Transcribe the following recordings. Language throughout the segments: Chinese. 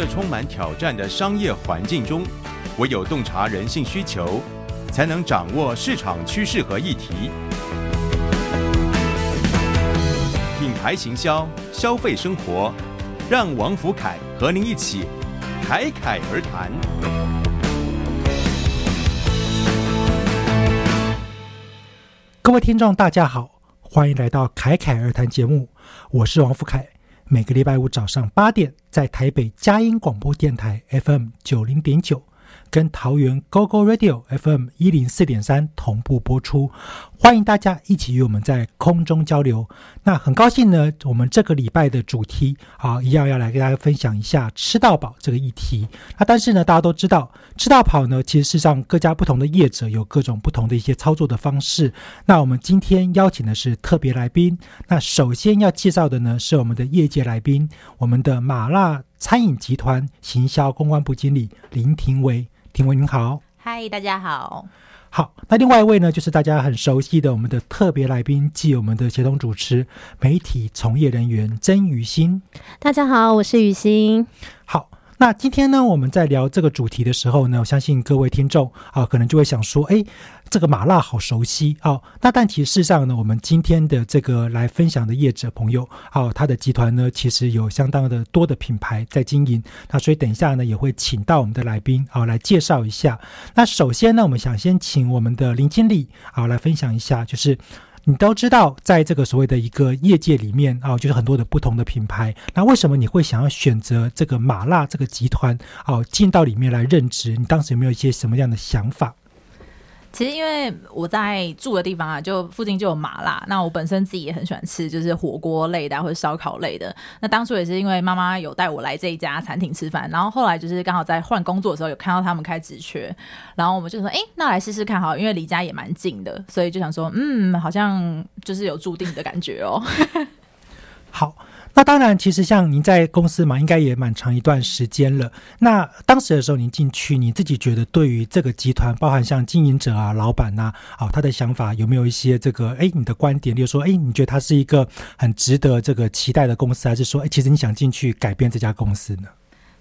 这充满挑战的商业环境中，唯有洞察人性需求，才能掌握市场趋势和议题。品牌行销，消费生活，让王福凯和您一起侃侃而谈。各位听众，大家好，欢迎来到侃侃而谈节目，我是王福凯。每个礼拜五早上八点，在台北佳音广播电台 FM 九零点九。跟桃园 GO GO Radio FM 一零四点三同步播出，欢迎大家一起与我们在空中交流。那很高兴呢，我们这个礼拜的主题啊，一样要来跟大家分享一下吃到饱这个议题。那但是呢，大家都知道，吃到饱呢，其实是让各家不同的业者有各种不同的一些操作的方式。那我们今天邀请的是特别来宾。那首先要介绍的呢，是我们的业界来宾，我们的麻辣餐饮集团行销公关部经理林庭维。庭伟，您好，嗨，大家好，好。那另外一位呢，就是大家很熟悉的我们的特别来宾，即我们的协同主持、媒体从业人员曾雨欣。大家好，我是雨欣。好。那今天呢，我们在聊这个主题的时候呢，我相信各位听众啊，可能就会想说，哎，这个麻辣好熟悉啊。那但其实事实上呢，我们今天的这个来分享的业者朋友啊，他的集团呢，其实有相当的多的品牌在经营。那所以等一下呢，也会请到我们的来宾啊来介绍一下。那首先呢，我们想先请我们的林经理啊来分享一下，就是。你都知道，在这个所谓的一个业界里面啊，就是很多的不同的品牌。那为什么你会想要选择这个麻辣这个集团啊进到里面来任职？你当时有没有一些什么样的想法？其实因为我在住的地方啊，就附近就有麻辣。那我本身自己也很喜欢吃，就是火锅类的或者烧烤类的。那当初也是因为妈妈有带我来这一家餐厅吃饭，然后后来就是刚好在换工作的时候有看到他们开职缺，然后我们就说，哎，那来试试看好，因为离家也蛮近的，所以就想说，嗯，好像就是有注定的感觉哦。好。那当然，其实像您在公司嘛，应该也蛮长一段时间了。那当时的时候，您进去，你自己觉得对于这个集团，包含像经营者啊、老板呐，啊，他的想法有没有一些这个？哎，你的观点，例如说，哎，你觉得他是一个很值得这个期待的公司，还是说，哎，其实你想进去改变这家公司呢？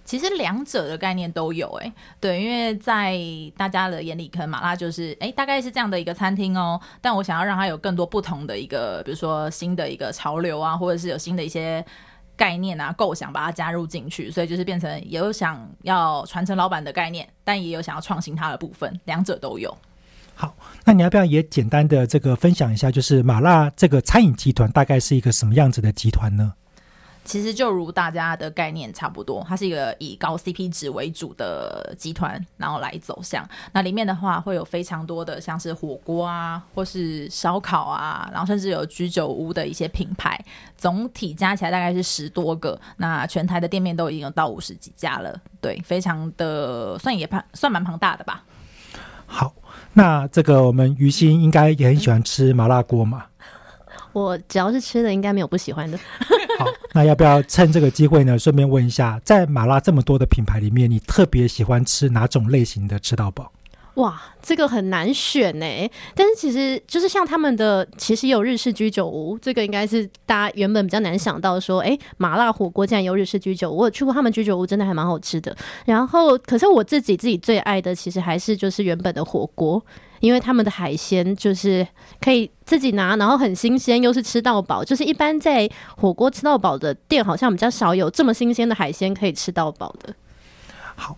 其实两者的概念都有，哎，对，因为在大家的眼里，可能麻辣就是，哎，大概是这样的一个餐厅哦。但我想要让它有更多不同的一个，比如说新的一个潮流啊，或者是有新的一些概念啊、构想，把它加入进去。所以就是变成有想要传承老板的概念，但也有想要创新它的部分，两者都有。好，那你要不要也简单的这个分享一下，就是麻辣这个餐饮集团大概是一个什么样子的集团呢？其实就如大家的概念差不多，它是一个以高 CP 值为主的集团，然后来走向那里面的话，会有非常多的像是火锅啊，或是烧烤啊，然后甚至有居酒屋的一些品牌，总体加起来大概是十多个。那全台的店面都已经有到五十几家了，对，非常的算也庞算蛮庞大的吧。好，那这个我们于心应该也很喜欢吃麻辣锅嘛。我只要是吃的，应该没有不喜欢的。好，那要不要趁这个机会呢？顺便问一下，在麻辣这么多的品牌里面，你特别喜欢吃哪种类型的吃到饱？哇，这个很难选呢。但是其实就是像他们的，其实有日式居酒屋，这个应该是大家原本比较难想到说，哎，麻辣火锅竟然有日式居酒屋。我有去过他们居酒屋，真的还蛮好吃的。然后，可是我自己自己最爱的，其实还是就是原本的火锅。因为他们的海鲜就是可以自己拿，然后很新鲜，又是吃到饱。就是一般在火锅吃到饱的店，好像比较少有这么新鲜的海鲜可以吃到饱的。好，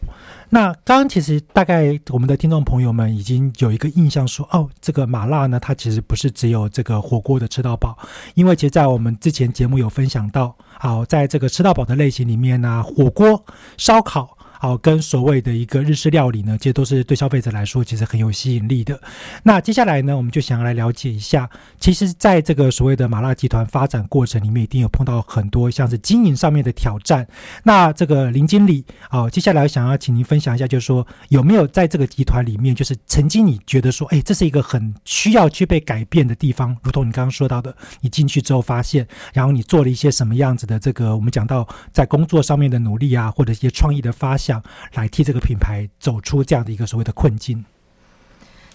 那刚刚其实大概我们的听众朋友们已经有一个印象，说哦，这个麻辣呢，它其实不是只有这个火锅的吃到饱，因为其实，在我们之前节目有分享到，好，在这个吃到饱的类型里面呢，火锅、烧烤。好，跟所谓的一个日式料理呢，其实都是对消费者来说其实很有吸引力的。那接下来呢，我们就想要来了解一下，其实在这个所谓的麻辣集团发展过程里面，一定有碰到很多像是经营上面的挑战。那这个林经理哦，接下来想要请您分享一下，就是说有没有在这个集团里面，就是曾经你觉得说，哎，这是一个很需要去被改变的地方，如同你刚刚说到的，你进去之后发现，然后你做了一些什么样子的这个，我们讲到在工作上面的努力啊，或者一些创意的发现想，来替这个品牌走出这样的一个所谓的困境。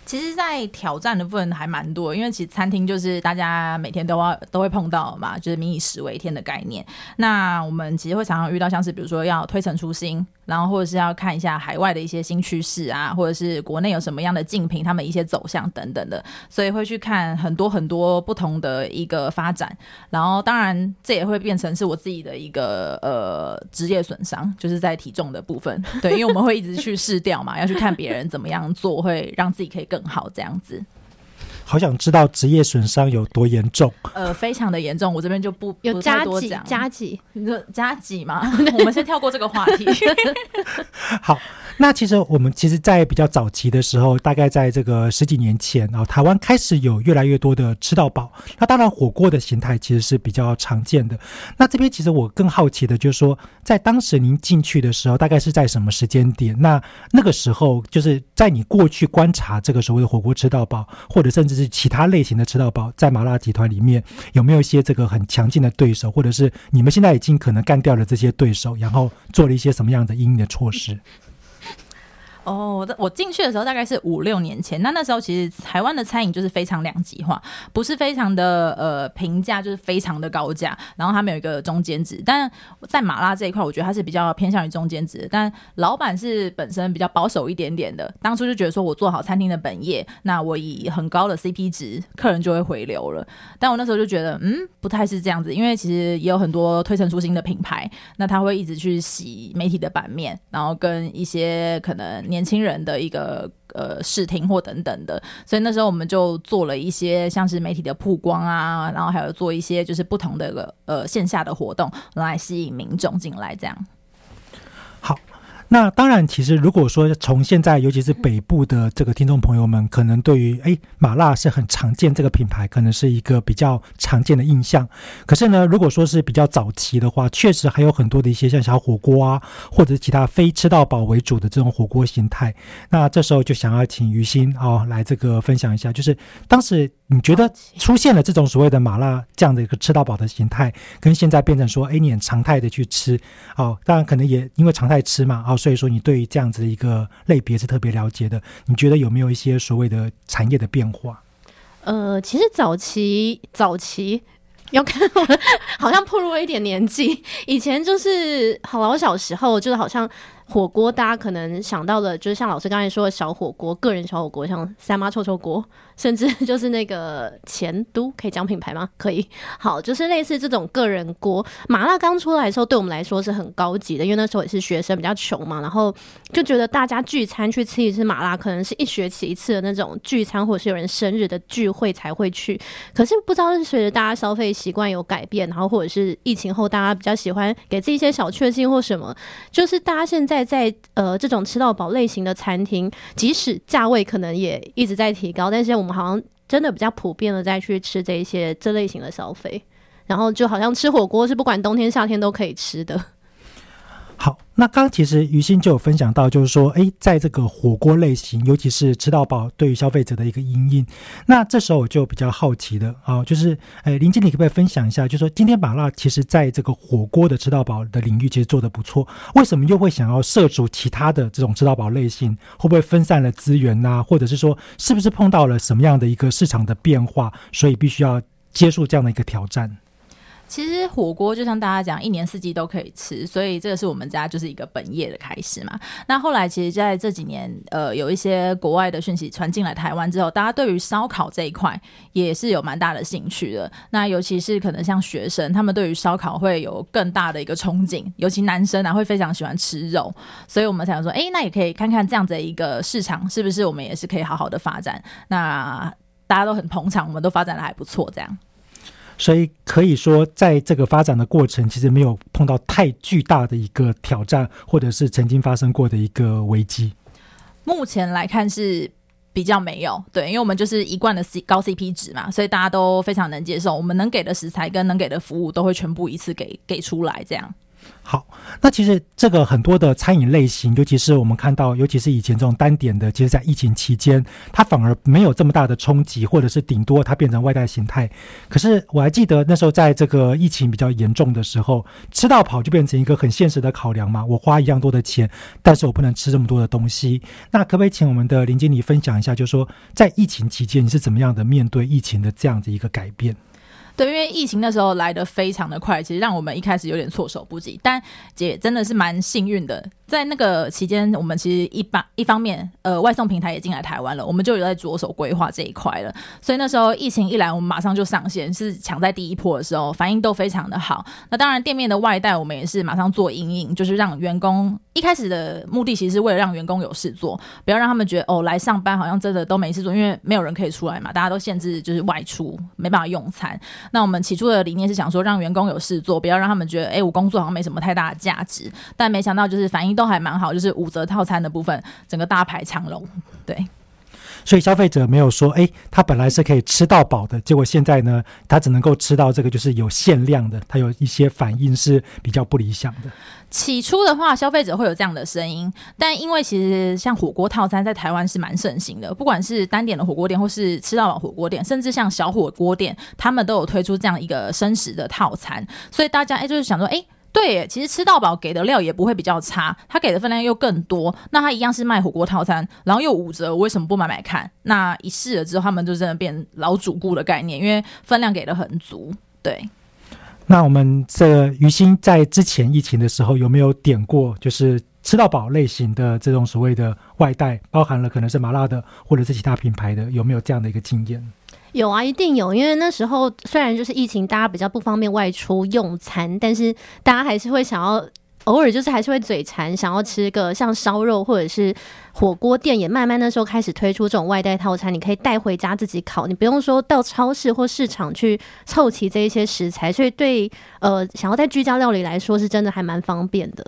其实，在挑战的部分还蛮多，因为其实餐厅就是大家每天都要都会碰到嘛，就是民以食为天的概念。那我们其实会常常遇到，像是比如说要推陈出新。然后或者是要看一下海外的一些新趋势啊，或者是国内有什么样的竞品，他们一些走向等等的，所以会去看很多很多不同的一个发展。然后当然这也会变成是我自己的一个呃职业损伤，就是在体重的部分。对，因为我们会一直去试掉嘛，要去看别人怎么样做，会让自己可以更好这样子。好想知道职业损伤有多严重？呃，非常的严重，我这边就不有加几加几，你说加几吗？我们先跳过这个话题。好。那其实我们其实，在比较早期的时候，大概在这个十几年前啊，台湾开始有越来越多的吃到饱。那当然，火锅的形态其实是比较常见的。那这边其实我更好奇的就是说，在当时您进去的时候，大概是在什么时间点？那那个时候，就是在你过去观察这个所谓的火锅吃到饱，或者甚至是其他类型的吃到饱，在麻辣集团里面有没有一些这个很强劲的对手，或者是你们现在已经可能干掉了这些对手，然后做了一些什么样的应对的措施？哦，我进去的时候大概是五六年前，那那时候其实台湾的餐饮就是非常两极化，不是非常的呃平价，就是非常的高价，然后他们有一个中间值。但在麻辣这一块，我觉得它是比较偏向于中间值，但老板是本身比较保守一点点的。当初就觉得说我做好餐厅的本业，那我以很高的 CP 值，客人就会回流了。但我那时候就觉得，嗯，不太是这样子，因为其实也有很多推陈出新的品牌，那他会一直去洗媒体的版面，然后跟一些可能。年轻人的一个呃视听或等等的，所以那时候我们就做了一些像是媒体的曝光啊，然后还有做一些就是不同的呃线下的活动来吸引民众进来，这样。那当然，其实如果说从现在，尤其是北部的这个听众朋友们，可能对于哎麻辣是很常见这个品牌，可能是一个比较常见的印象。可是呢，如果说是比较早期的话，确实还有很多的一些像小火锅啊，或者其他非吃到饱为主的这种火锅形态。那这时候就想要请于心哦来这个分享一下，就是当时。你觉得出现了这种所谓的麻辣这样的一个吃到饱的形态，跟现在变成说，哎，你很常态的去吃，哦，当然可能也因为常态吃嘛，哦，所以说你对于这样子的一个类别是特别了解的。你觉得有没有一些所谓的产业的变化？呃，其实早期早期要看，好像步入了一点年纪。以前就是好老小时候，就是好像。火锅，大家可能想到的，就是像老师刚才说的小火锅，个人小火锅，像三妈臭臭锅，甚至就是那个前都，可以讲品牌吗？可以。好，就是类似这种个人锅。麻辣刚出来的时候，对我们来说是很高级的，因为那时候也是学生，比较穷嘛，然后就觉得大家聚餐去吃一次麻辣，可能是一学期一次的那种聚餐，或者是有人生日的聚会才会去。可是不知道是随着大家消费习惯有改变，然后或者是疫情后，大家比较喜欢给自己一些小确幸或什么，就是大家现在。在在呃这种吃到饱类型的餐厅，即使价位可能也一直在提高，但是我们好像真的比较普遍的在去吃这一些这类型的消费，然后就好像吃火锅是不管冬天夏天都可以吃的。好，那刚其实于心就有分享到，就是说，哎，在这个火锅类型，尤其是吃到饱，对于消费者的一个阴影。那这时候我就比较好奇的啊，就是，哎，林经理可不可以分享一下，就是说，今天麻辣其实在这个火锅的吃到饱的领域，其实做的不错，为什么又会想要涉足其他的这种吃到饱类型？会不会分散了资源呐？或者是说，是不是碰到了什么样的一个市场的变化，所以必须要接受这样的一个挑战？其实火锅就像大家讲，一年四季都可以吃，所以这个是我们家就是一个本业的开始嘛。那后来其实在这几年，呃，有一些国外的讯息传进来台湾之后，大家对于烧烤这一块也是有蛮大的兴趣的。那尤其是可能像学生，他们对于烧烤会有更大的一个憧憬，尤其男生啊会非常喜欢吃肉，所以我们才说，哎，那也可以看看这样子的一个市场是不是我们也是可以好好的发展。那大家都很捧场，我们都发展的还不错，这样。所以可以说，在这个发展的过程，其实没有碰到太巨大的一个挑战，或者是曾经发生过的一个危机。目前来看是比较没有，对，因为我们就是一贯的 C 高 CP 值嘛，所以大家都非常能接受。我们能给的食材跟能给的服务都会全部一次给给出来，这样。好，那其实这个很多的餐饮类型，尤其是我们看到，尤其是以前这种单点的，其实，在疫情期间，它反而没有这么大的冲击，或者是顶多它变成外带形态。可是我还记得那时候，在这个疫情比较严重的时候，吃到跑就变成一个很现实的考量嘛。我花一样多的钱，但是我不能吃这么多的东西。那可不可以请我们的林经理分享一下，就是说在疫情期间，你是怎么样的面对疫情的这样的一个改变？对，因为疫情那时候来的非常的快，其实让我们一开始有点措手不及。但姐真的是蛮幸运的，在那个期间，我们其实一般一方面，呃，外送平台也进来台湾了，我们就有在着手规划这一块了。所以那时候疫情一来，我们马上就上线，是抢在第一波的时候，反应都非常的好。那当然，店面的外带我们也是马上做营运，就是让员工一开始的目的，其实是为了让员工有事做，不要让他们觉得哦来上班好像真的都没事做，因为没有人可以出来嘛，大家都限制就是外出，没办法用餐。那我们起初的理念是想说，让员工有事做，不要让他们觉得，哎，我工作好像没什么太大的价值。但没想到，就是反应都还蛮好，就是五折套餐的部分，整个大排长龙。对，所以消费者没有说，哎，他本来是可以吃到饱的，结果现在呢，他只能够吃到这个就是有限量的，他有一些反应是比较不理想的。起初的话，消费者会有这样的声音，但因为其实像火锅套餐在台湾是蛮盛行的，不管是单点的火锅店，或是吃到饱火锅店，甚至像小火锅店，他们都有推出这样一个生食的套餐，所以大家哎就是想说，哎，对，其实吃到饱给的料也不会比较差，他给的分量又更多，那他一样是卖火锅套餐，然后又五折，我为什么不买买看？那一试了之后，他们就真的变老主顾的概念，因为分量给的很足，对。那我们这于心在之前疫情的时候有没有点过，就是吃到饱类型的这种所谓的外带，包含了可能是麻辣的或者是其他品牌的，有没有这样的一个经验？有啊，一定有，因为那时候虽然就是疫情，大家比较不方便外出用餐，但是大家还是会想要。偶尔就是还是会嘴馋，想要吃个像烧肉或者是火锅店，也慢慢那时候开始推出这种外带套餐，你可以带回家自己烤，你不用说到超市或市场去凑齐这一些食材，所以对呃想要在居家料理来说，是真的还蛮方便的。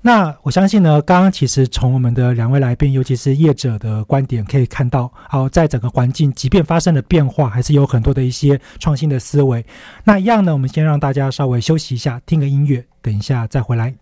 那我相信呢，刚刚其实从我们的两位来宾，尤其是业者的观点，可以看到，好，在整个环境，即便发生了变化，还是有很多的一些创新的思维。那一样呢，我们先让大家稍微休息一下，听个音乐，等一下再回来。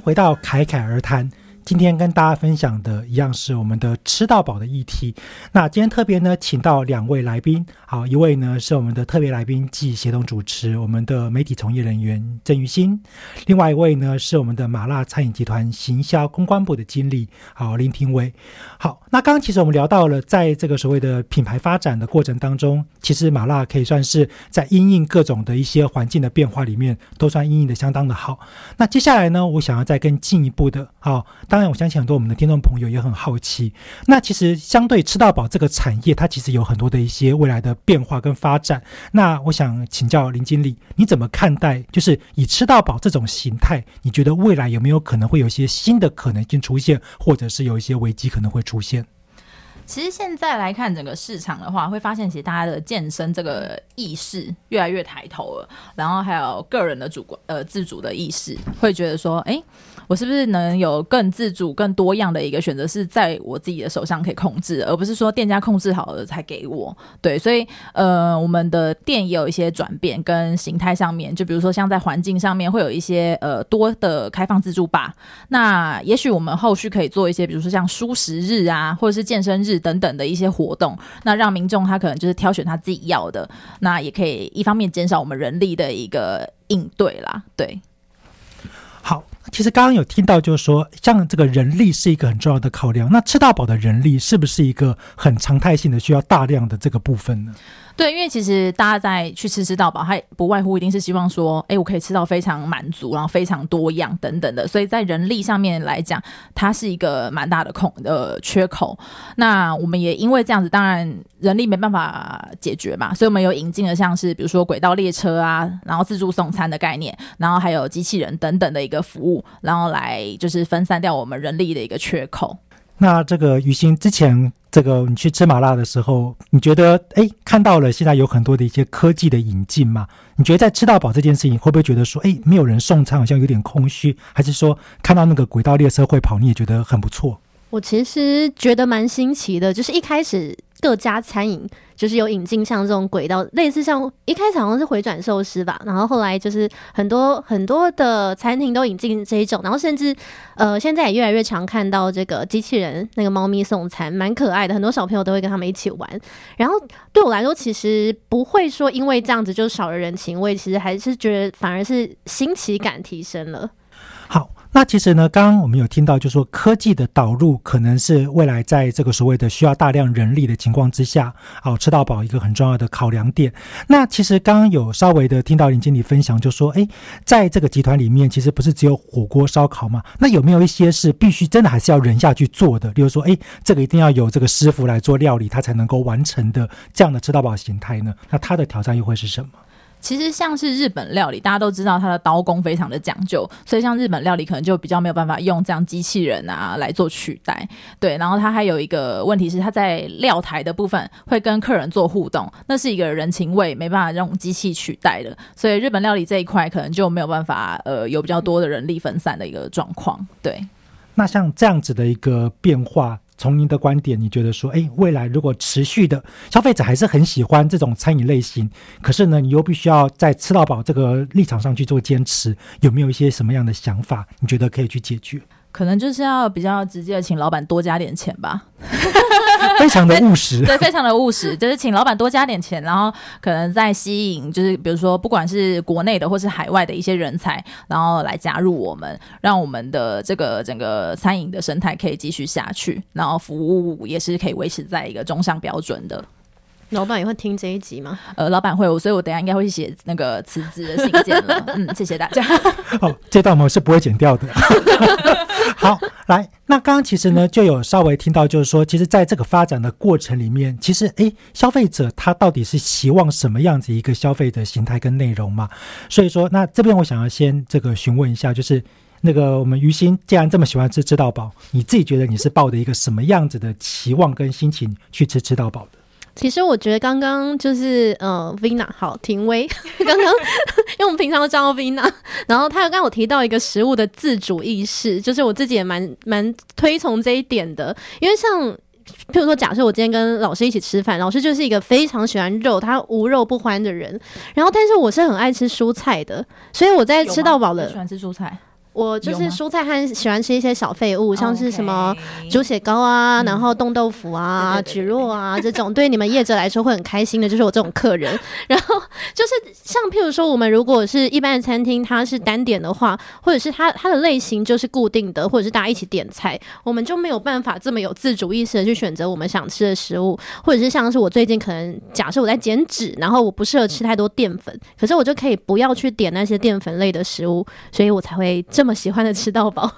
回到侃侃而谈。今天跟大家分享的一样是我们的吃到饱的议题。那今天特别呢，请到两位来宾，好，一位呢是我们的特别来宾暨协同主持，我们的媒体从业人员郑于新；另外一位呢是我们的麻辣餐饮集团行销公关部的经理，好林廷伟。好，那刚刚其实我们聊到了，在这个所谓的品牌发展的过程当中，其实麻辣可以算是在因应各种的一些环境的变化里面，都算因应的相当的好。那接下来呢，我想要再更进一步的，好，然我相信很多我们的听众朋友也很好奇。那其实相对吃到饱这个产业，它其实有很多的一些未来的变化跟发展。那我想请教林经理，你怎么看待？就是以吃到饱这种形态，你觉得未来有没有可能会有一些新的可能性出现，或者是有一些危机可能会出现？其实现在来看整个市场的话，会发现其实大家的健身这个意识越来越抬头了，然后还有个人的主观呃自主的意识，会觉得说，哎，我是不是能有更自主、更多样的一个选择，是在我自己的手上可以控制，而不是说店家控制好了才给我。对，所以呃，我们的店也有一些转变跟形态上面，就比如说像在环境上面会有一些呃多的开放自助吧。那也许我们后续可以做一些，比如说像舒适日啊，或者是健身日。等等的一些活动，那让民众他可能就是挑选他自己要的，那也可以一方面减少我们人力的一个应对啦。对，好，其实刚刚有听到就是说，像这个人力是一个很重要的考量，那吃到饱的人力是不是一个很常态性的需要大量的这个部分呢？对，因为其实大家在去吃吃到饱，他不外乎一定是希望说，哎，我可以吃到非常满足，然后非常多样等等的。所以在人力上面来讲，它是一个蛮大的空的缺口。那我们也因为这样子，当然人力没办法解决嘛，所以我们有引进了像是比如说轨道列车啊，然后自助送餐的概念，然后还有机器人等等的一个服务，然后来就是分散掉我们人力的一个缺口。那这个于心之前，这个你去吃麻辣的时候，你觉得哎看到了现在有很多的一些科技的引进嘛？你觉得在吃到饱这件事情，会不会觉得说哎没有人送餐好像有点空虚？还是说看到那个轨道列车会跑，你也觉得很不错？我其实觉得蛮新奇的，就是一开始各家餐饮就是有引进像这种轨道，类似像一开始好像是回转寿司吧，然后后来就是很多很多的餐厅都引进这一种，然后甚至呃现在也越来越常看到这个机器人那个猫咪送餐，蛮可爱的，很多小朋友都会跟他们一起玩。然后对我来说，其实不会说因为这样子就少了人情味，其实还是觉得反而是新奇感提升了。那其实呢，刚刚我们有听到，就说科技的导入可能是未来在这个所谓的需要大量人力的情况之下，哦，吃到饱一个很重要的考量点。那其实刚刚有稍微的听到林经理分享，就说，哎，在这个集团里面，其实不是只有火锅烧烤嘛？那有没有一些是必须真的还是要人下去做的？例如说，哎，这个一定要有这个师傅来做料理，他才能够完成的这样的吃到饱形态呢？那它的挑战又会是什么？其实像是日本料理，大家都知道它的刀工非常的讲究，所以像日本料理可能就比较没有办法用这样机器人啊来做取代。对，然后它还有一个问题是，它在料台的部分会跟客人做互动，那是一个人情味，没办法用机器取代的。所以日本料理这一块可能就没有办法，呃，有比较多的人力分散的一个状况。对，那像这样子的一个变化。从您的观点，你觉得说，哎，未来如果持续的消费者还是很喜欢这种餐饮类型，可是呢，你又必须要在吃到饱这个立场上去做坚持，有没有一些什么样的想法？你觉得可以去解决？可能就是要比较直接的请老板多加点钱吧。非常的务实，对，非常的务实，就是请老板多加点钱，然后可能再吸引，就是比如说不管是国内的或是海外的一些人才，然后来加入我们，让我们的这个整个餐饮的生态可以继续下去，然后服务也是可以维持在一个中上标准的。老板也会听这一集吗？呃，老板会，所以我等下应该会写那个辞职的信件了。嗯，谢谢大家。好，这段我们是不会剪掉的。好，来，那刚刚其实呢，就有稍微听到，就是说，其实在这个发展的过程里面，其实诶，消费者他到底是希望什么样子一个消费的形态跟内容嘛？所以说，那这边我想要先这个询问一下，就是那个我们于心既然这么喜欢吃吃到饱，你自己觉得你是抱着一个什么样子的期望跟心情去吃吃到饱的？其实我觉得刚刚就是呃，Vina 好，廷威 刚刚，因为我们平常都叫 Vina，然后他刚刚有提到一个食物的自主意识，就是我自己也蛮蛮推崇这一点的，因为像譬如说，假设我今天跟老师一起吃饭，老师就是一个非常喜欢肉，他无肉不欢的人，然后但是我是很爱吃蔬菜的，所以我在吃到饱了，喜欢吃蔬菜。我就是蔬菜和喜欢吃一些小废物，像是什么猪血糕啊，然后冻豆腐啊、蒟蒻啊 这种，对你们业者来说会很开心的，就是我这种客人。然后就是像譬如说，我们如果是一般的餐厅，它是单点的话，或者是它它的类型就是固定的，或者是大家一起点菜，我们就没有办法这么有自主意识的去选择我们想吃的食物，或者是像是我最近可能假设我在减脂，然后我不适合吃太多淀粉，可是我就可以不要去点那些淀粉类的食物，所以我才会这么喜欢的吃到饱。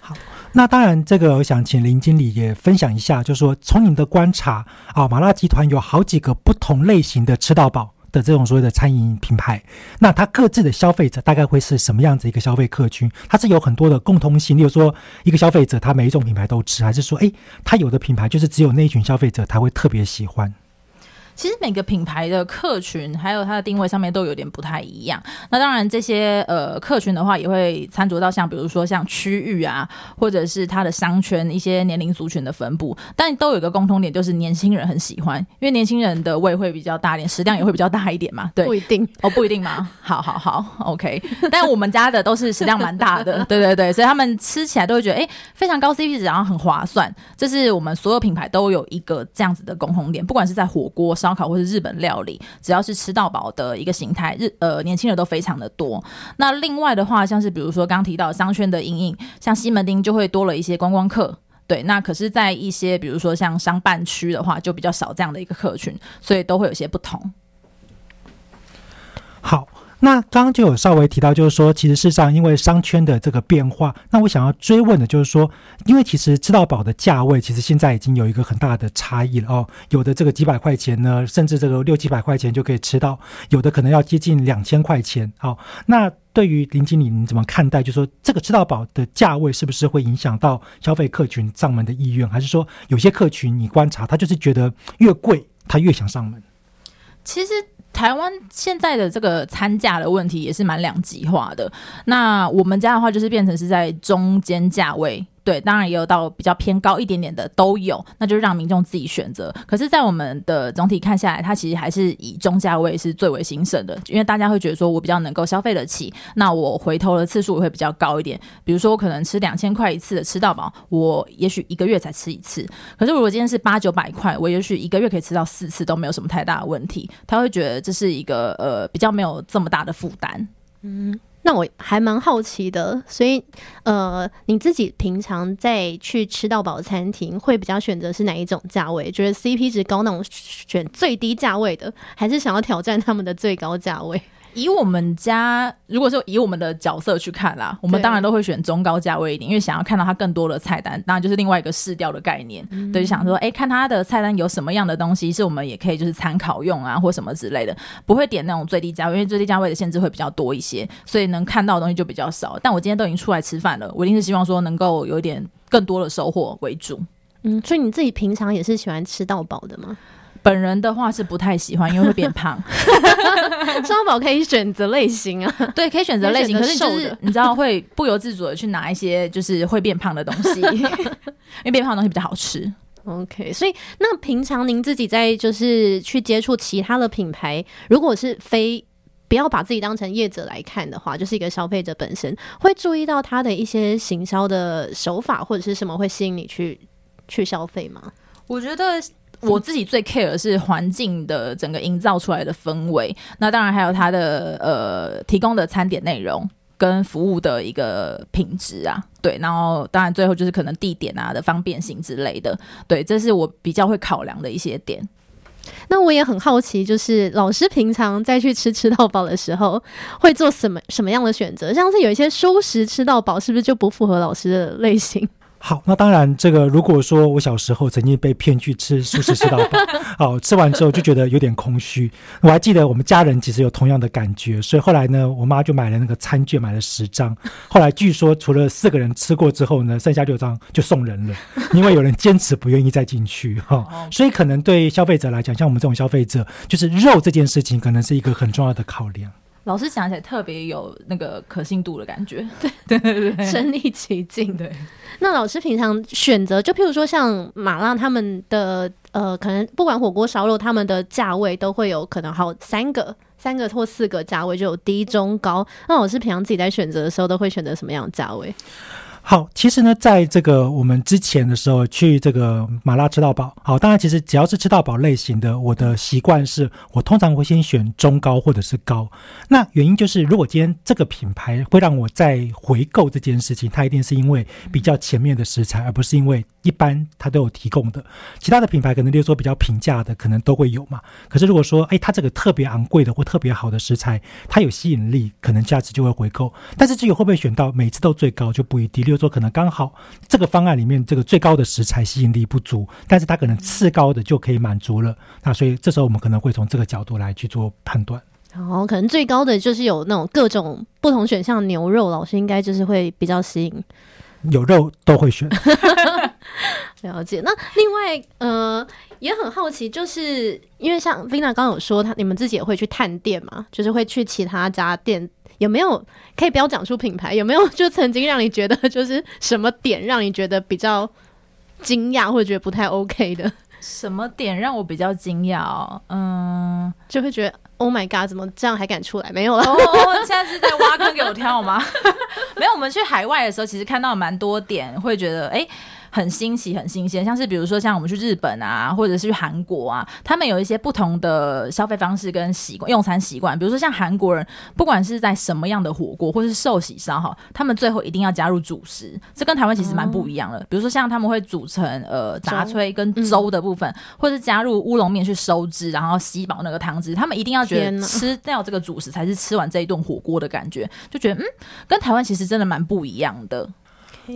好那当然，这个我想请林经理也分享一下，就是说从你的观察啊，麻辣集团有好几个不同类型的吃到饱的这种所谓的餐饮品牌，那它各自的消费者大概会是什么样子一个消费客群？它是有很多的共通性，例如说一个消费者他每一种品牌都吃，还是说，诶，他有的品牌就是只有那一群消费者他会特别喜欢？其实每个品牌的客群还有它的定位上面都有点不太一样。那当然，这些呃客群的话，也会参酌到像比如说像区域啊，或者是它的商圈一些年龄族群的分布，但都有一个共通点，就是年轻人很喜欢，因为年轻人的胃会比较大一点，食量也会比较大一点嘛。对不，一定，哦，不一定吗？好好好，OK。但我们家的都是食量蛮大的，对对对，所以他们吃起来都会觉得，哎、非常高 CP 值，然后很划算。这是我们所有品牌都有一个这样子的共同点，不管是在火锅、烧烤或是日本料理，只要是吃到饱的一个形态，日呃年轻人都非常的多。那另外的话，像是比如说刚提到商圈的阴影，像西门町就会多了一些观光客。对，那可是，在一些比如说像商办区的话，就比较少这样的一个客群，所以都会有些不同。好，那刚刚就有稍微提到，就是说，其实事实上因为商圈的这个变化，那我想要追问的就是说，因为其实吃到饱的价位，其实现在已经有一个很大的差异了哦。有的这个几百块钱呢，甚至这个六七百块钱就可以吃到，有的可能要接近两千块钱。好、那对于林经理，你怎么看待？就是说，这个吃到饱的价位是不是会影响到消费客群上门的意愿，还是说有些客群你观察他就是觉得越贵他越想上门？其实台湾现在的这个餐价的问题也是蛮两极化的。那我们家的话，就是变成是在中间价位。对，当然也有到比较偏高一点点的都有，那就让民众自己选择。可是，在我们的总体看下来，它其实还是以中价位是最为兴盛的，因为大家会觉得说我比较能够消费得起，那我回头的次数也会比较高一点。比如说，我可能吃两千块一次的吃到饱，我也许一个月才吃一次。可是如果今天是八九百块，我也许一个月可以吃到四次都没有什么太大的问题。他会觉得这是一个呃比较没有这么大的负担。嗯那我还蛮好奇的，所以呃，你自己平常在去吃到饱餐厅，会比较选择是哪一种价位？觉得 CP 值高那种选最低价位的，还是想要挑战他们的最高价位？以我们家，如果说以我们的角色去看啦，我们当然都会选中高价位一点，因为想要看到它更多的菜单，当然就是另外一个试调的概念。对，就想说，哎、看它的菜单有什么样的东西是我们也可以就是参考用啊，或什么之类的，不会点那种最低价位，因为最低价位的限制会比较多一些，所以能看到的东西就比较少。但我今天都已经出来吃饭了，我一定是希望说能够有一点更多的收获为主。嗯，所以你自己平常也是喜欢吃到饱的吗？本人的话是不太喜欢，因为会变胖。双宝可以选择类型啊，对，可以选择类型，可可是就是你知道会不由自主的去拿一些就是会变胖的东西，因为变胖的东西比较好吃。OK，所以那平常您自己在就是去接触其他的品牌，如果是非不要把自己当成业者来看的话，就是一个消费者本身会注意到他的一些行销的手法或者是什么会吸引你去去消费吗？我觉得我自己最 care 的是环境的整个营造出来的氛围，那当然还有它的呃提供的餐点内容。跟服务的一个品质啊，对，然后当然最后就是可能地点啊的方便性之类的，对，这是我比较会考量的一些点。那我也很好奇，就是老师平常在去吃吃到饱的时候，会做什么什么样的选择？像是有一些舒食吃到饱，是不是就不符合老师的类型？好，那当然，这个如果说我小时候曾经被骗去吃素食吃到饱，好吃完之后就觉得有点空虚。我还记得我们家人其实有同样的感觉，所以后来呢，我妈就买了那个餐券，买了十张。后来据说除了四个人吃过之后呢，剩下六张就送人了，因为有人坚持不愿意再进去哈、所以可能对消费者来讲，像我们这种消费者，就是肉这件事情可能是一个很重要的考量。老师讲起来特别有那个可信度的感觉，对对对身临其境。对。那老师平常选择，就譬如说像麻辣他们的呃，可能不管火锅烧肉，他们的价位都会有可能好三个三个或四个价位就有低、中、高。那老师平常自己在选择的时候，都会选择什么样的价位？好，其实呢，在这个我们之前的时候去这个麻辣吃到饱，好，当然其实只要是吃到饱类型的，我的习惯是我通常会先选中高或者是高。那原因就是，如果今天这个品牌会让我再回购这件事情，它一定是因为比较前面的食材，而不是因为一般它都有提供的。其他的品牌可能例如说比较平价的，可能都会有嘛。可是如果说，哎，它这个特别昂贵的或特别好的食材，它有吸引力，可能价值就会回购。但是至于会不会选到每次都最高，就不一定。就说可能刚好这个方案里面这个最高的食材吸引力不足，但是它可能次高的就可以满足了。那所以这时候我们可能会从这个角度来去做判断。然后，可能最高的就是有那种各种不同选项牛肉，老师应该就是会比较吸引。有肉都会选。了解。那另外呃也很好奇，就是因为像 Vina 刚刚有说，他你们自己也会去探店嘛，就是会去其他家店。有没有可以不要讲出品牌？有没有就曾经让你觉得就是什么点让你觉得比较惊讶，或者觉得不太 OK 的？什么点让我比较惊讶？嗯，就会觉得 Oh my God，怎么这样还敢出来？没有了，哦现在是在挖坑给我跳吗？没有，我们去海外的时候，其实看到蛮多点，会觉得哎。很新奇，很新鲜，像是比如说像我们去日本啊，或者是去韩国啊，他们有一些不同的消费方式跟习惯，用餐习惯。比如说像韩国人，不管是在什么样的火锅或是寿喜烧哈，他们最后一定要加入主食，这跟台湾其实蛮不一样的。比如说像他们会煮成呃杂炊跟粥的部分，或者是加入乌龙面去收汁，然后吸饱那个汤汁，他们一定要觉得吃掉这个主食才是吃完这一顿火锅的感觉，就觉得嗯，跟台湾其实真的蛮不一样的。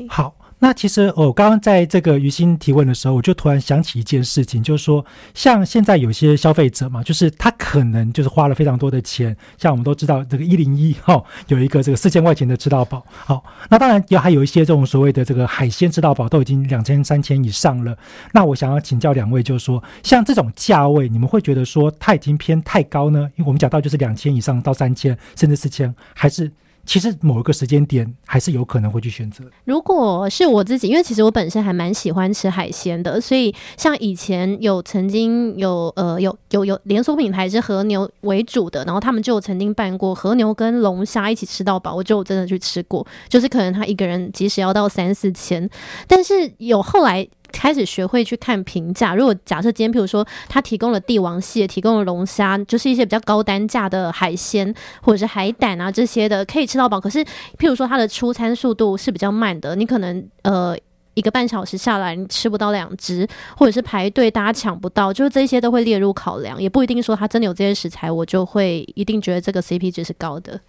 好。那其实我刚刚在这个于心提问的时候，我就突然想起一件事情，就是说，像现在有些消费者嘛，就是他可能就是花了非常多的钱，像我们都知道这个一零一哈，有一个这个四千块钱的吃到饱，好，那当然有还有一些这种所谓的这个海鲜吃到饱都已经两千三千以上了。那我想要请教两位，就是说，像这种价位，你们会觉得说它已经偏太高呢？因为我们讲到就是两千以上到三千甚至四千，还是？其实某一个时间点还是有可能会去选择。如果是我自己，因为其实我本身还蛮喜欢吃海鲜的，所以像以前有曾经有呃有有有连锁品牌是和牛为主的，然后他们就曾经办过和牛跟龙虾一起吃到饱，我就真的去吃过，就是可能他一个人即使要到三四千，但是有后来。开始学会去看评价。如果假设今天，譬如说他提供了帝王蟹，提供了龙虾，就是一些比较高单价的海鲜，或者是海胆啊这些的，可以吃到饱。可是，譬如说它的出餐速度是比较慢的，你可能呃一个半小时下来你吃不到两只，或者是排队大家抢不到，就是这些都会列入考量。也不一定说它真的有这些食材，我就会一定觉得这个 CP 值是高的。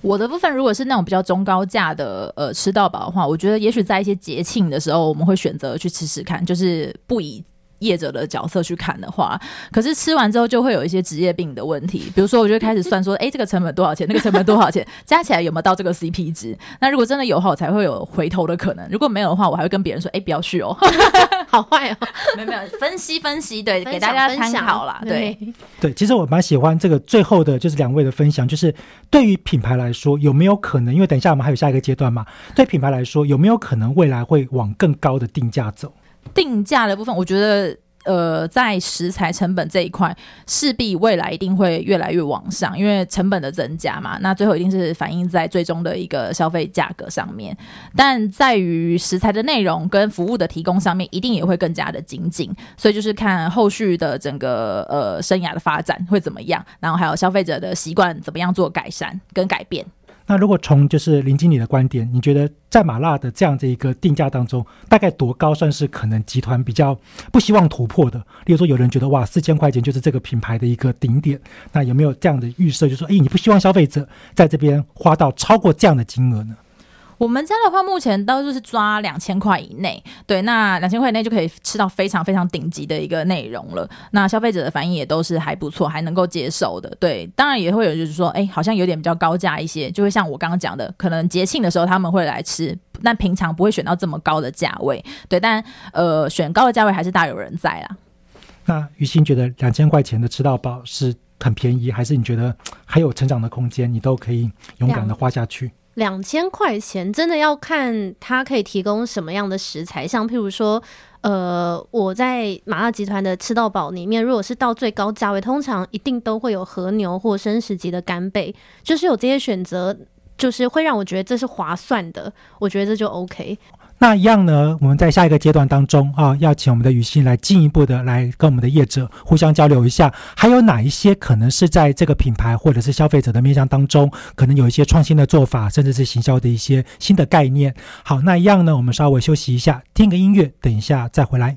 我的部分如果是那种比较中高价的呃吃到饱的话，我觉得也许在一些节庆的时候，我们会选择去吃吃看，就是不以。业者的角色去看的话，可是吃完之后就会有一些职业病的问题，比如说我就开始算说，哎，这个成本多少钱，那个成本多少钱，加起来有没有到这个 CP 值？那如果真的有话，我才会有回头的可能；如果没有的话，我还会跟别人说，哎，不要去哦，好坏哦，没有没有，分析分析，对，给大家参考啦，对对。其实我蛮喜欢这个最后的，就是两位的分享，就是对于品牌来说，有没有可能？因为等一下我们还有下一个阶段嘛，对品牌来说，有没有可能未来会往更高的定价走？定价的部分，我觉得，呃，在食材成本这一块，势必未来一定会越来越往上，因为成本的增加嘛，那最后一定是反映在最终的一个消费价格上面。但在于食材的内容跟服务的提供上面，一定也会更加的精进。所以就是看后续的整个呃生涯的发展会怎么样，然后还有消费者的习惯怎么样做改善跟改变。那如果从就是林经理的观点，你觉得在马辣的这样的一个定价当中，大概多高算是可能集团比较不希望突破的？例如说，有人觉得哇，四千块钱就是这个品牌的一个顶点，那有没有这样的预设，就说，哎，你不希望消费者在这边花到超过这样的金额呢？我们家的话，目前都是抓两千块以内，对，那两千块以内就可以吃到非常非常顶级的一个内容了。那消费者的反应也都是还不错，还能够接受的。对，当然也会有就是说，哎，好像有点比较高价一些，就会像我刚刚讲的，可能节庆的时候他们会来吃，但平常不会选到这么高的价位。对，但呃，选高的价位还是大有人在啦。那于心觉得两千块钱的吃到饱是很便宜，还是你觉得还有成长的空间，你都可以勇敢的花下去？两千块钱真的要看它可以提供什么样的食材，像譬如说，呃，我在麻辣集团的吃到饱里面，如果是到最高价位，通常一定都会有和牛或生食级的干贝，就是有这些选择，就是会让我觉得这是划算的，我觉得这就 OK。那一样呢，我们在下一个阶段当中啊，要请我们的雨欣来进一步的来跟我们的业者互相交流一下，还有哪一些可能是在这个品牌或者是消费者的面向当中，可能有一些创新的做法，甚至是行销的一些新的概念。好，那一样呢，我们稍微休息一下，听个音乐，等一下再回来。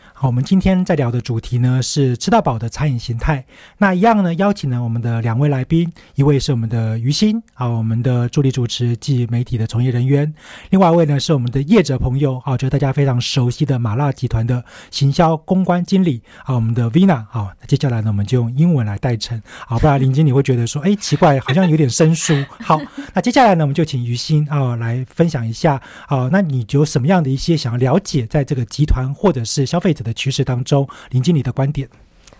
好，我们今天在聊的主题呢是吃到饱的餐饮形态。那一样呢，邀请了我们的两位来宾，一位是我们的于心，啊，我们的助理主持暨媒体的从业人员；另外一位呢是我们的业者朋友，啊，就是大家非常熟悉的麻辣集团的行销公关经理，啊，我们的 Vina。啊，那接下来呢，我们就用英文来代称，好，不然林经理会觉得说，哎，奇怪，好像有点生疏。好，那接下来呢，我们就请于心啊来分享一下，啊，那你有什么样的一些想要了解，在这个集团或者是消费者的趋势当中，林经理的观点。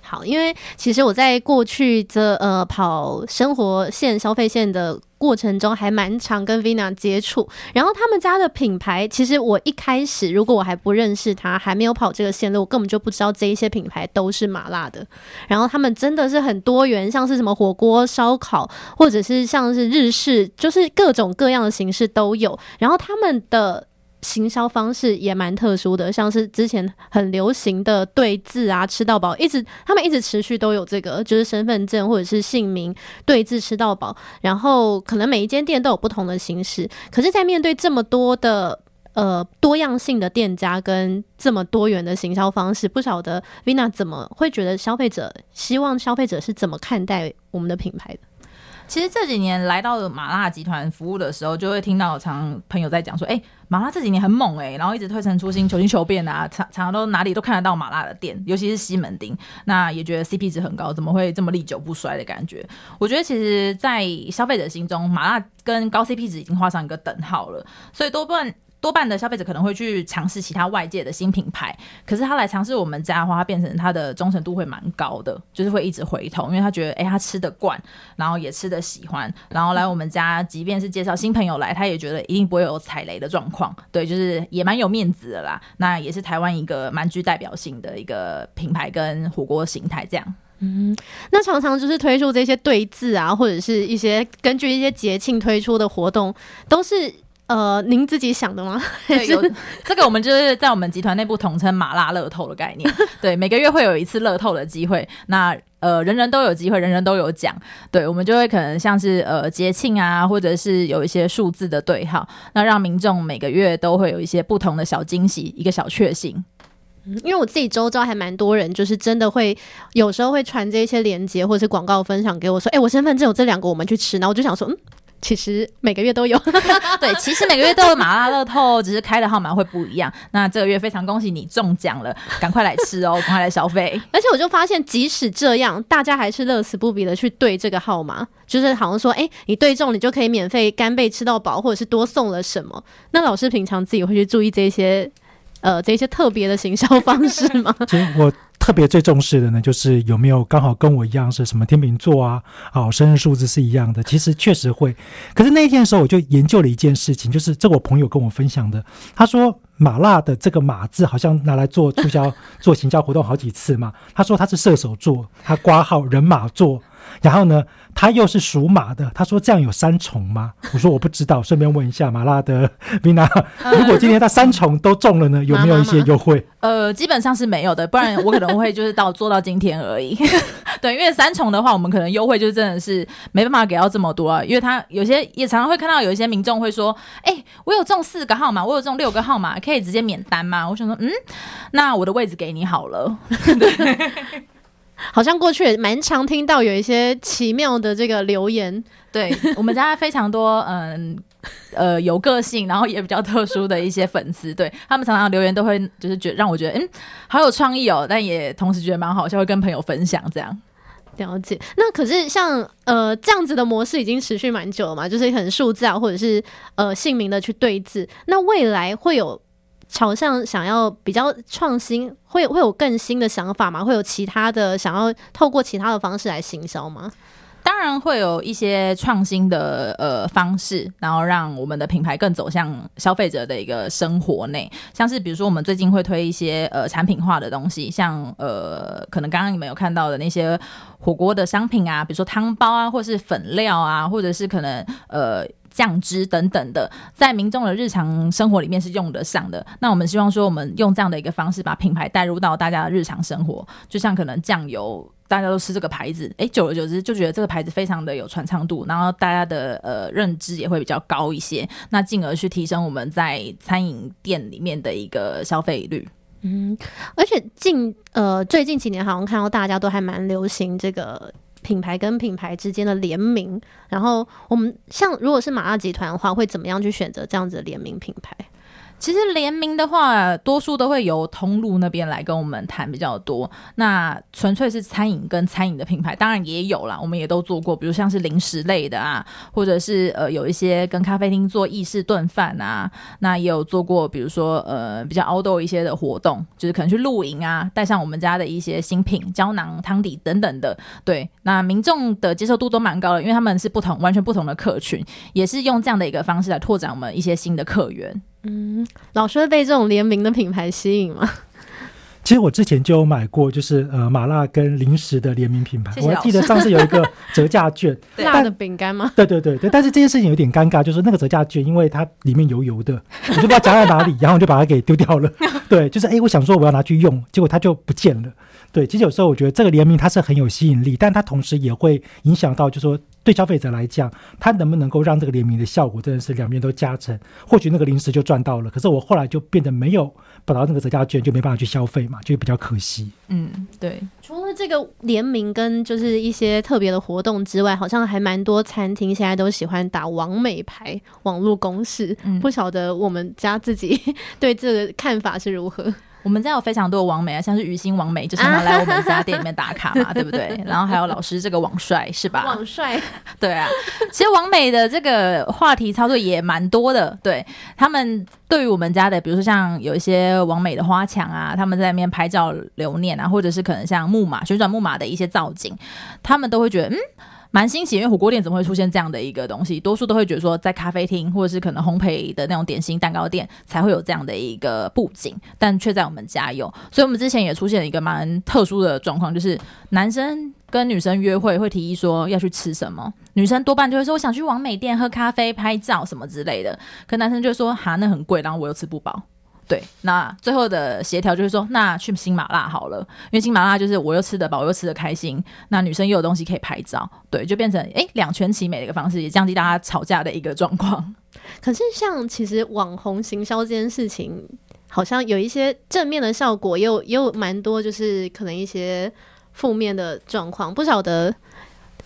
好，因为其实我在过去的呃跑生活线、消费线的过程中，还蛮常跟 Vina 接触。然后他们家的品牌，其实我一开始如果我还不认识他，还没有跑这个线路，我根本就不知道这一些品牌都是麻辣的。然后他们真的是很多元，像是什么火锅、烧烤，或者是像是日式，就是各种各样的形式都有。然后他们的。行销方式也蛮特殊的，像是之前很流行的对字啊，吃到饱，一直他们一直持续都有这个，就是身份证或者是姓名对字吃到饱，然后可能每一间店都有不同的形式，可是，在面对这么多的呃多样性的店家跟这么多元的行销方式，不晓得 Vina 怎么会觉得消费者希望消费者是怎么看待我们的品牌的？其实这几年来到麻辣集团服务的时候，就会听到常朋友在讲说：“哎，麻辣这几年很猛哎，然后一直推陈出新、求新求变啊，常常都哪里都看得到麻辣的店，尤其是西门町，那也觉得 CP 值很高，怎么会这么历久不衰的感觉？我觉得其实，在消费者心中，麻辣跟高 CP 值已经画上一个等号了，所以多半。”多半的消费者可能会去尝试其他外界的新品牌，可是他来尝试我们家的话，他变成他的忠诚度会蛮高的，就是会一直回头，因为他觉得，哎，他吃得惯，然后也吃得喜欢，然后来我们家，即便是介绍新朋友来，他也觉得一定不会有踩雷的状况，对，就是也蛮有面子的啦。那也是台湾一个蛮具代表性的一个品牌跟火锅形态，这样。嗯，那常常就是推出这些对字啊，或者是一些根据一些节庆推出的活动，都是。呃，您自己想的吗？对，有这个，我们就是在我们集团内部统称“麻辣乐透”的概念。对，每个月会有一次乐透的机会。那呃，人人都有机会，人人都有奖。对，我们就会可能像是呃节庆啊，或者是有一些数字的对号，那让民众每个月都会有一些不同的小惊喜，一个小确幸。因为我自己周遭还蛮多人，就是真的会有时候会传这些链接或者是广告分享给我，说：“哎，我身份证有这两个，我们去吃。”然后我就想说，嗯。其实每个月都有，对，其实每个月都有麻辣乐透，只是开的号码会不一样。那这个月非常恭喜你中奖了，赶快来吃哦，赶快来消费。而且我就发现，即使这样，大家还是乐此不疲的去对这个号码，就是好像说，哎，你对中，你就可以免费干贝吃到饱，或者是多送了什么。那老师平常自己会去注意这些，呃，这些特别的行销方式吗？其实我。特别最重视的呢，就是有没有刚好跟我一样是什么天秤座啊？好，生日数字是一样的。其实确实会，可是那一天的时候，我就研究了一件事情，就是这我朋友跟我分享的。他说，麻辣的这个“马”字好像拿来做促销、做行销活动好几次嘛。他说他是射手座，他挂号人马座。然后呢，他又是属马的。他说：“这样有三重吗？”我说：“我不知道。”顺便问一下马拉的 Vina，如果今天他三重都中了呢，有没有一些优惠？呃，基本上是没有的，不然我可能会就是到做到今天而已。对，因为三重的话，我们可能优惠就真的是没办法给到这么多啊。因为他有些也常常会看到有一些民众会说：“哎，我有中四个号码，我有中六个号码，可以直接免单吗？”我想说：“嗯，那我的位置给你好了。”好像过去也蛮常听到有一些奇妙的这个留言，对 我们家非常多，嗯呃有个性，然后也比较特殊的一些粉丝，对他们常常留言都会就是觉让我觉得嗯好有创意哦，但也同时觉得蛮好笑，会跟朋友分享这样。了解，那可是像呃这样子的模式已经持续蛮久了嘛，就是很数字啊，或者是呃姓名的去对字，那未来会有。朝向想要比较创新，会会有更新的想法吗？会有其他的想要透过其他的方式来行销吗？当然会有一些创新的呃方式，然后让我们的品牌更走向消费者的一个生活内。像是比如说，我们最近会推一些呃产品化的东西，像呃可能刚刚你们有看到的那些火锅的商品啊，比如说汤包啊，或是粉料啊，或者是可能呃。酱汁等等的，在民众的日常生活里面是用得上的。那我们希望说，我们用这样的一个方式，把品牌带入到大家的日常生活。就像可能酱油，大家都吃这个牌子，哎，久而久之就觉得这个牌子非常的有传唱度，然后大家的呃认知也会比较高一些。那进而去提升我们在餐饮店里面的一个消费率。嗯，而且近呃最近几年好像看到大家都还蛮流行这个。品牌跟品牌之间的联名，然后我们像如果是麻辣集团的话，会怎么样去选择这样子的联名品牌？其实联名的话，多数都会由通路那边来跟我们谈比较多。那纯粹是餐饮跟餐饮的品牌，当然也有啦，我们也都做过，比如像是零食类的啊，或者是呃有一些跟咖啡厅做意式炖饭啊，那也有做过，比如说呃比较 outdoor 一些的活动，就是可能去露营啊，带上我们家的一些新品胶囊、汤底等等的。对，那民众的接受度都蛮高的，因为他们是不同、完全不同的客群，也是用这样的一个方式来拓展我们一些新的客源。嗯，老师会被这种联名的品牌吸引吗？其实我之前就有买过，就是呃麻辣跟零食的联名品牌。我还记得上次有一个 折价券，对辣的饼干吗？对对对对，但是这件事情有点尴尬，就是那个折价券，因为它里面油油的，我就不知道夹在哪里，然后我就把它给丢掉了。对，就是哎，我想说我要拿去用，结果它就不见了。对，其实有时候我觉得这个联名它是很有吸引力，但它同时也会影响到，就是说对消费者来讲，他能不能够让这个联名的效果真的是两边都加成？或许那个零食就赚到了，可是我后来就变得没有把到那个折价券，就没办法去消费嘛，就比较可惜。嗯，对。除了这个联名跟就是一些特别的活动之外，好像还蛮多餐厅现在都喜欢打网美牌网络公式。嗯不晓得我们家自己 对这个看法是如何？我们家有非常多的王美啊，像是鱼星网美，就常常来我们家店里面打卡嘛，对不对？然后还有老师这个王帅是吧？王帅对啊，其实王美的这个话题操作也蛮多的，对他们对于我们家的，比如说像有一些王美的花墙啊，他们在那边拍照留念啊，或者是可能像木马旋转木马的一些造景，他们都会觉得嗯。蛮新奇，因为火锅店怎么会出现这样的一个东西？多数都会觉得说，在咖啡厅或者是可能烘焙的那种点心蛋糕店才会有这样的一个布景，但却在我们家有。所以，我们之前也出现了一个蛮特殊的状况，就是男生跟女生约会会提议说要去吃什么，女生多半就会说我想去王美店喝咖啡、拍照什么之类的，可男生就说哈那很贵，然后我又吃不饱。对，那最后的协调就是说，那去新麻辣好了，因为新麻辣就是我又吃得饱，我又吃得开心，那女生又有东西可以拍照，对，就变成哎两全其美的一个方式，也降低大家吵架的一个状况。可是像其实网红行销这件事情，好像有一些正面的效果，也有也有蛮多就是可能一些负面的状况，不晓得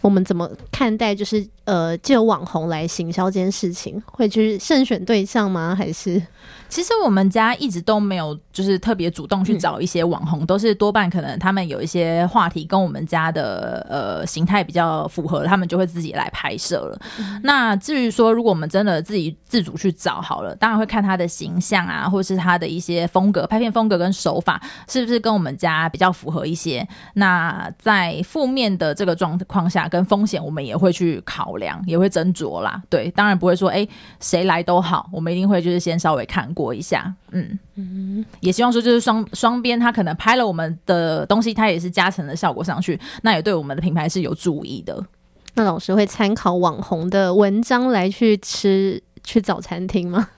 我们怎么看待，就是呃，借由网红来行销这件事情，会去慎选对象吗？还是其实我们家一直都没有，就是特别主动去找一些网红，都是多半可能他们有一些话题跟我们家的呃形态比较符合，他们就会自己来拍摄了。那至于说，如果我们真的自己自主去找好了，当然会看他的形象啊，或是他的一些风格、拍片风格跟手法是不是跟我们家比较符合一些。那在负面的这个状况下，跟风险我们也会去考量，也会斟酌啦。对，当然不会说哎谁来都好，我们一定会就是先稍微看过一下，嗯嗯，也希望说就是双双边他可能拍了我们的东西，他也是加成的效果上去，那也对我们的品牌是有注意的。那老师会参考网红的文章来去吃去找餐厅吗？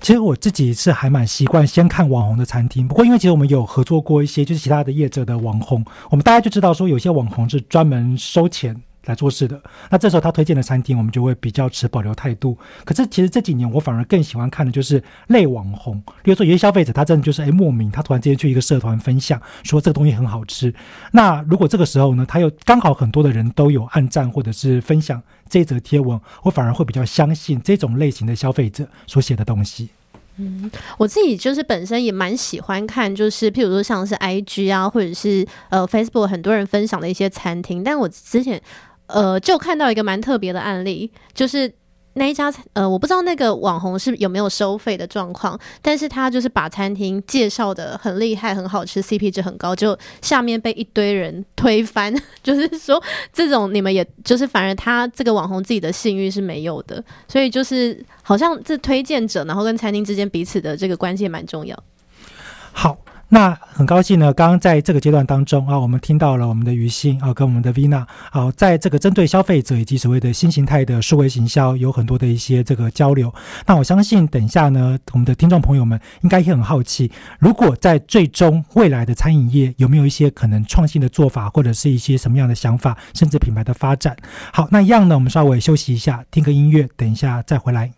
其实我自己是还蛮习惯先看网红的餐厅，不过因为其实我们有合作过一些就是其他的业者的网红，我们大家就知道说有些网红是专门收钱来做事的。那这时候他推荐的餐厅，我们就会比较持保留态度。可是其实这几年我反而更喜欢看的就是类网红，比如说有些消费者他真的就是哎莫名他突然之间去一个社团分享说这个东西很好吃，那如果这个时候呢，他又刚好很多的人都有按赞或者是分享这则贴文，我反而会比较相信这种类型的消费者所写的东西。嗯我自己就是本身也蛮喜欢看，就是譬如说像是 IG 啊，或者是呃 Facebook 很多人分享的一些餐厅，但我之前呃就看到一个蛮特别的案例，就是。那一家呃，我不知道那个网红是有没有收费的状况，但是他就是把餐厅介绍的很厉害、很好吃，CP 值很高，就下面被一堆人推翻，就是说这种你们也就是反而他这个网红自己的信誉是没有的，所以就是好像这推荐者，然后跟餐厅之间彼此的这个关系也蛮重要。好，那很高兴呢，刚刚在这个阶段当中啊，我们听到了我们的于心啊，跟我们的 Vina 啊，在这个针对消费者以及所谓的新形态的数位行销，有很多的一些这个交流。那我相信，等一下呢，我们的听众朋友们应该也很好奇，如果在最终未来的餐饮业有没有一些可能创新的做法，或者是一些什么样的想法，甚至品牌的发展。好，那一样呢，我们稍微休息一下，听个音乐，等一下再回来。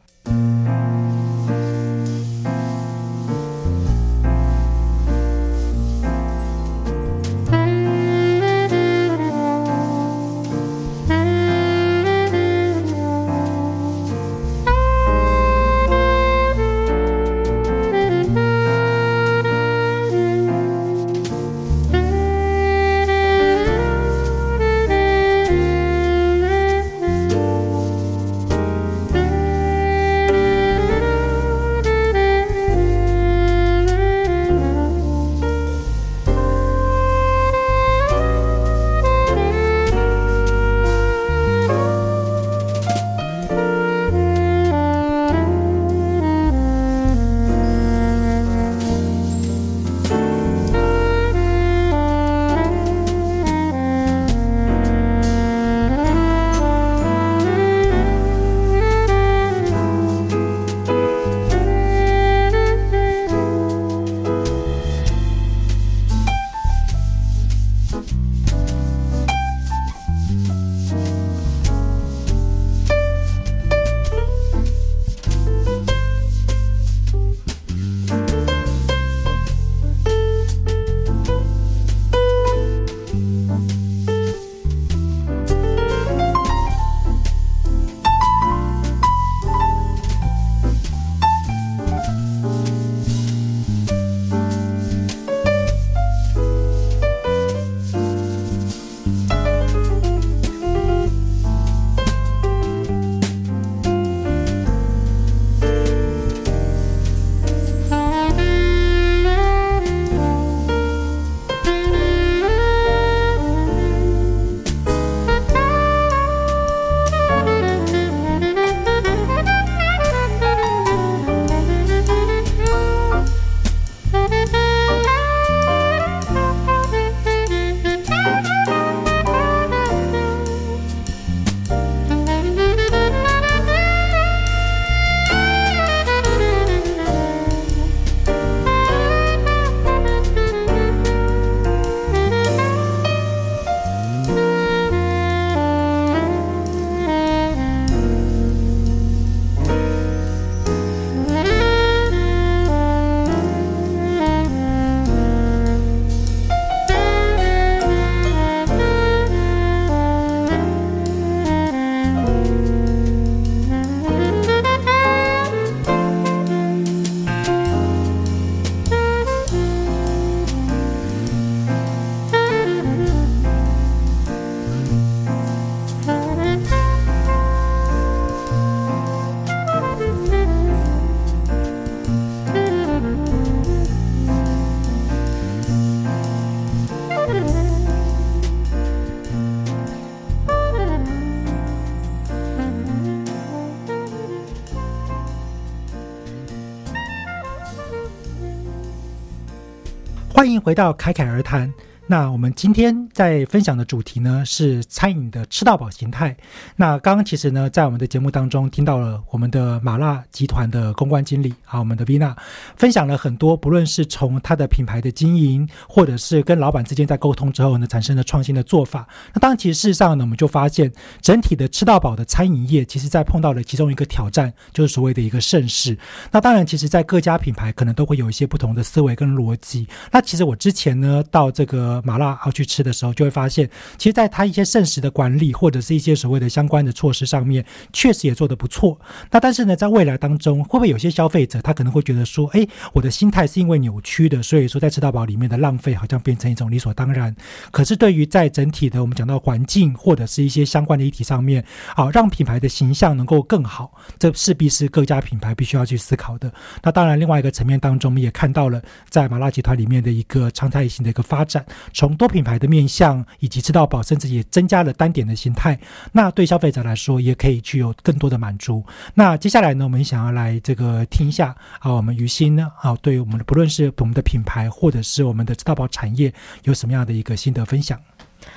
欢迎回到侃侃而谈。那我们今天在分享的主题呢是餐饮的吃到饱形态。那刚刚其实呢，在我们的节目当中听到了我们的麻辣集团的公关经理啊，我们的 Vina 分享了很多，不论是从他的品牌的经营，或者是跟老板之间在沟通之后呢，产生了创新的做法。那当然，其实事实上呢，我们就发现整体的吃到饱的餐饮业，其实在碰到了其中一个挑战，就是所谓的一个盛世。那当然，其实在各家品牌可能都会有一些不同的思维跟逻辑。那其实我之前呢，到这个麻辣要去吃的时候，就会发现，其实，在它一些膳食的管理或者是一些所谓的相关的措施上面，确实也做得不错。那但是呢，在未来当中，会不会有些消费者他可能会觉得说，哎，我的心态是因为扭曲的，所以说在吃到饱里面的浪费好像变成一种理所当然。可是对于在整体的我们讲到环境或者是一些相关的议题上面，好让品牌的形象能够更好，这势必是各家品牌必须要去思考的。那当然，另外一个层面当中，我们也看到了在麻辣集团里面的一个常态性的一个发展，从多品牌的面向以及吃到饱，甚至也增加了单点的形态。那对消费者来说，也可以具有更多的满足。那接下来呢，我们想要来这个听一下啊，我们于心呢啊，对我们的不论是我们的品牌，或者是我们的吃到饱产业，有什么样的一个心得分享？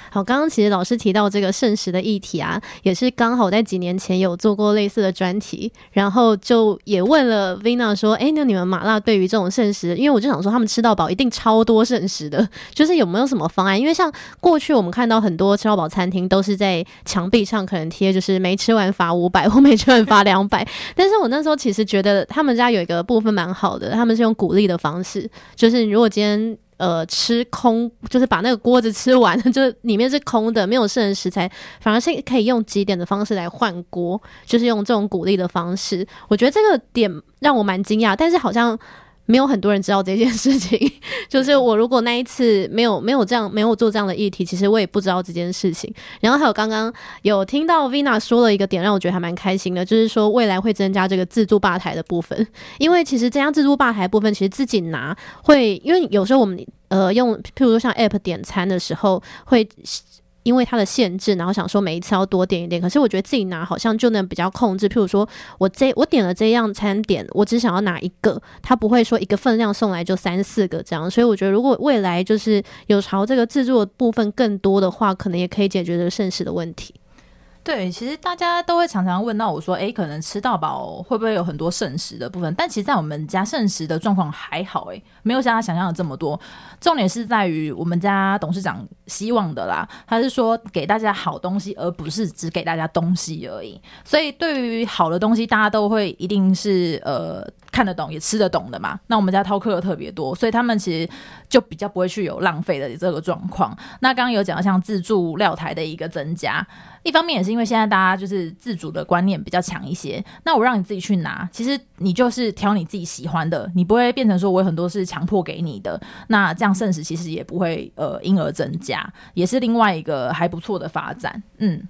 好，刚刚其实老师提到这个圣食的议题啊，也是刚好在几年前有做过类似的专题，然后就也问了 Vina 说，哎，那你们麻辣对于这种圣食，因为我就想说他们吃到饱一定超多圣食的，就是有没有什么方案？因为像过去我们看到很多吃到饱餐厅都是在墙壁上可能贴，就是没吃完罚五百或没吃完罚两百，但是我那时候其实觉得他们家有一个部分蛮好的，他们是用鼓励的方式，就是如果今天。呃，吃空就是把那个锅子吃完，就里面是空的，没有剩的食材，反而是可以用几点的方式来换锅，就是用这种鼓励的方式。我觉得这个点让我蛮惊讶，但是好像。没有很多人知道这件事情，就是我如果那一次没有没有这样没有做这样的议题，其实我也不知道这件事情。然后还有刚刚有听到 Vina 说了一个点，让我觉得还蛮开心的，就是说未来会增加这个自助吧台的部分，因为其实增加自助吧台部分其实自己拿会，因为有时候我们呃用譬如说像 App 点餐的时候会。因为它的限制，然后想说每一次要多点一点，可是我觉得自己拿好像就能比较控制。譬如说我这我点了这样餐点，我只想要拿一个，他不会说一个分量送来就三四个这样。所以我觉得如果未来就是有朝这个自助的部分更多的话，可能也可以解决这个剩食的问题。对，其实大家都会常常问到我说：“哎，可能吃到饱会不会有很多剩食的部分？”但其实，在我们家剩食的状况还好，哎，没有像他想象的这么多。重点是在于我们家董事长希望的啦，他是说给大家好东西，而不是只给大家东西而已。所以，对于好的东西，大家都会一定是呃看得懂，也吃得懂的嘛。那我们家饕客特别多，所以他们其实就比较不会去有浪费的这个状况。那刚刚有讲到像自助料台的一个增加。一方面也是因为现在大家就是自主的观念比较强一些，那我让你自己去拿，其实你就是挑你自己喜欢的，你不会变成说我有很多是强迫给你的，那这样剩食其实也不会呃因而增加，也是另外一个还不错的发展，嗯。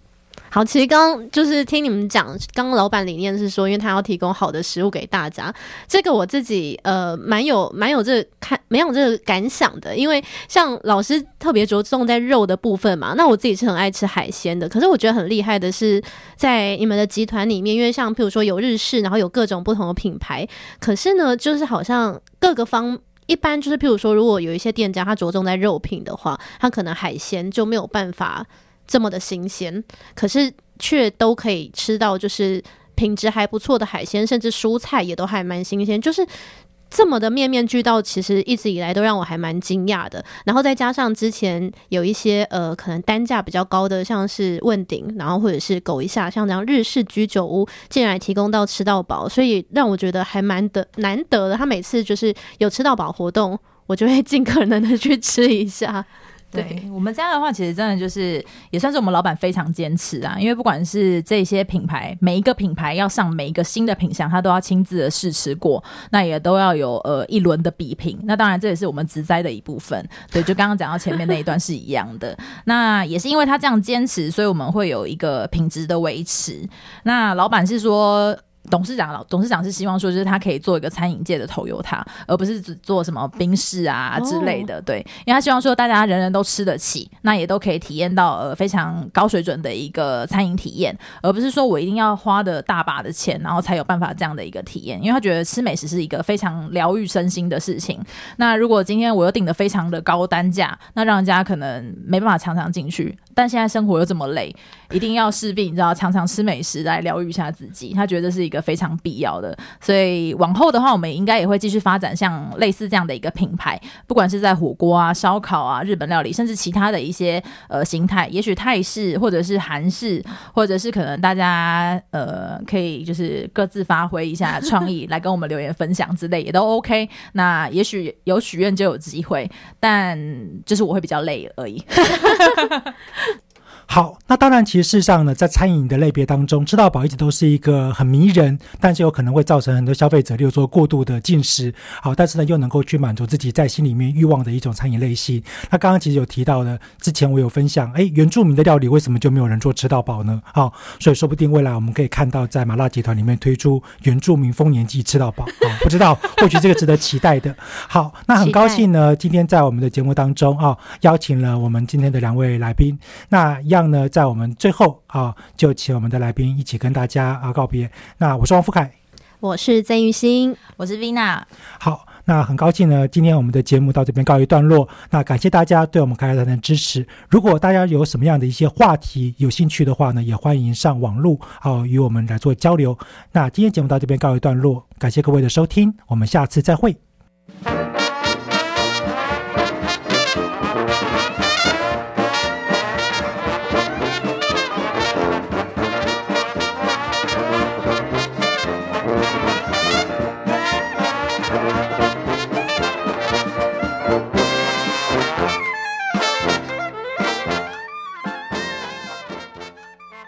好，其实刚就是听你们讲，刚刚老板理念是说，因为他要提供好的食物给大家，这个我自己呃蛮有蛮有这看蛮有这个感想的，因为像老师特别着重在肉的部分嘛，那我自己是很爱吃海鲜的，可是我觉得很厉害的是在你们的集团里面，因为像譬如说有日式，然后有各种不同的品牌，可是呢，就是好像各个方一般就是譬如说，如果有一些店家他着重在肉品的话，他可能海鲜就没有办法。这么的新鲜，可是却都可以吃到，就是品质还不错的海鲜，甚至蔬菜也都还蛮新鲜，就是这么的面面俱到。其实一直以来都让我还蛮惊讶的。然后再加上之前有一些呃，可能单价比较高的，像是问鼎，然后或者是狗一下，像这样日式居酒屋，竟然提供到吃到饱，所以让我觉得还蛮得难得的。他每次就是有吃到饱活动，我就会尽可能的去吃一下。对我们家的话，其实真的就是也算是我们老板非常坚持啊，因为不管是这些品牌，每一个品牌要上每一个新的品相，他都要亲自的试吃过，那也都要有呃一轮的比拼。那当然这也是我们植栽的一部分。对，就刚刚讲到前面那一段是一样的。那也是因为他这样坚持，所以我们会有一个品质的维持。那老板是说。董事长老董事长是希望说，就是他可以做一个餐饮界的头油塔，而不是只做什么冰室啊之类的。对，因为他希望说大家人人都吃得起，那也都可以体验到呃非常高水准的一个餐饮体验，而不是说我一定要花的大把的钱，然后才有办法这样的一个体验。因为他觉得吃美食是一个非常疗愈身心的事情。那如果今天我又定的非常的高单价，那让人家可能没办法常常进去。但现在生活又这么累，一定要势必你知道常常吃美食来疗愈一下自己。他觉得这是一个非常必要的，所以往后的话，我们应该也会继续发展像类似这样的一个品牌，不管是在火锅啊、烧烤啊、日本料理，甚至其他的一些呃形态，也许泰式或者是韩式，或者是可能大家呃可以就是各自发挥一下创意，来跟我们留言分享之类也都 OK。那也许有许愿就有机会，但就是我会比较累而已。好，那当然，其实事实上呢，在餐饮的类别当中，吃到饱一直都是一个很迷人，但是有可能会造成很多消费者，例如说过度的进食。好，但是呢，又能够去满足自己在心里面欲望的一种餐饮类型。那刚刚其实有提到的，之前我有分享，哎，原住民的料理为什么就没有人做吃到饱呢？好，所以说不定未来我们可以看到，在麻辣集团里面推出原住民丰年祭吃到饱啊，不知道，或许这个值得期待的。好，那很高兴呢，今天在我们的节目当中啊，邀请了我们今天的两位来宾。那一样呢，在我们最后啊，就请我们的来宾一起跟大家啊告别。那我是王福凯，我是曾玉欣，我是 Vina。好，那很高兴呢，今天我们的节目到这边告一段落。那感谢大家对我们开开谈的支持。如果大家有什么样的一些话题有兴趣的话呢，也欢迎上网络啊与我们来做交流。那今天节目到这边告一段落，感谢各位的收听，我们下次再会。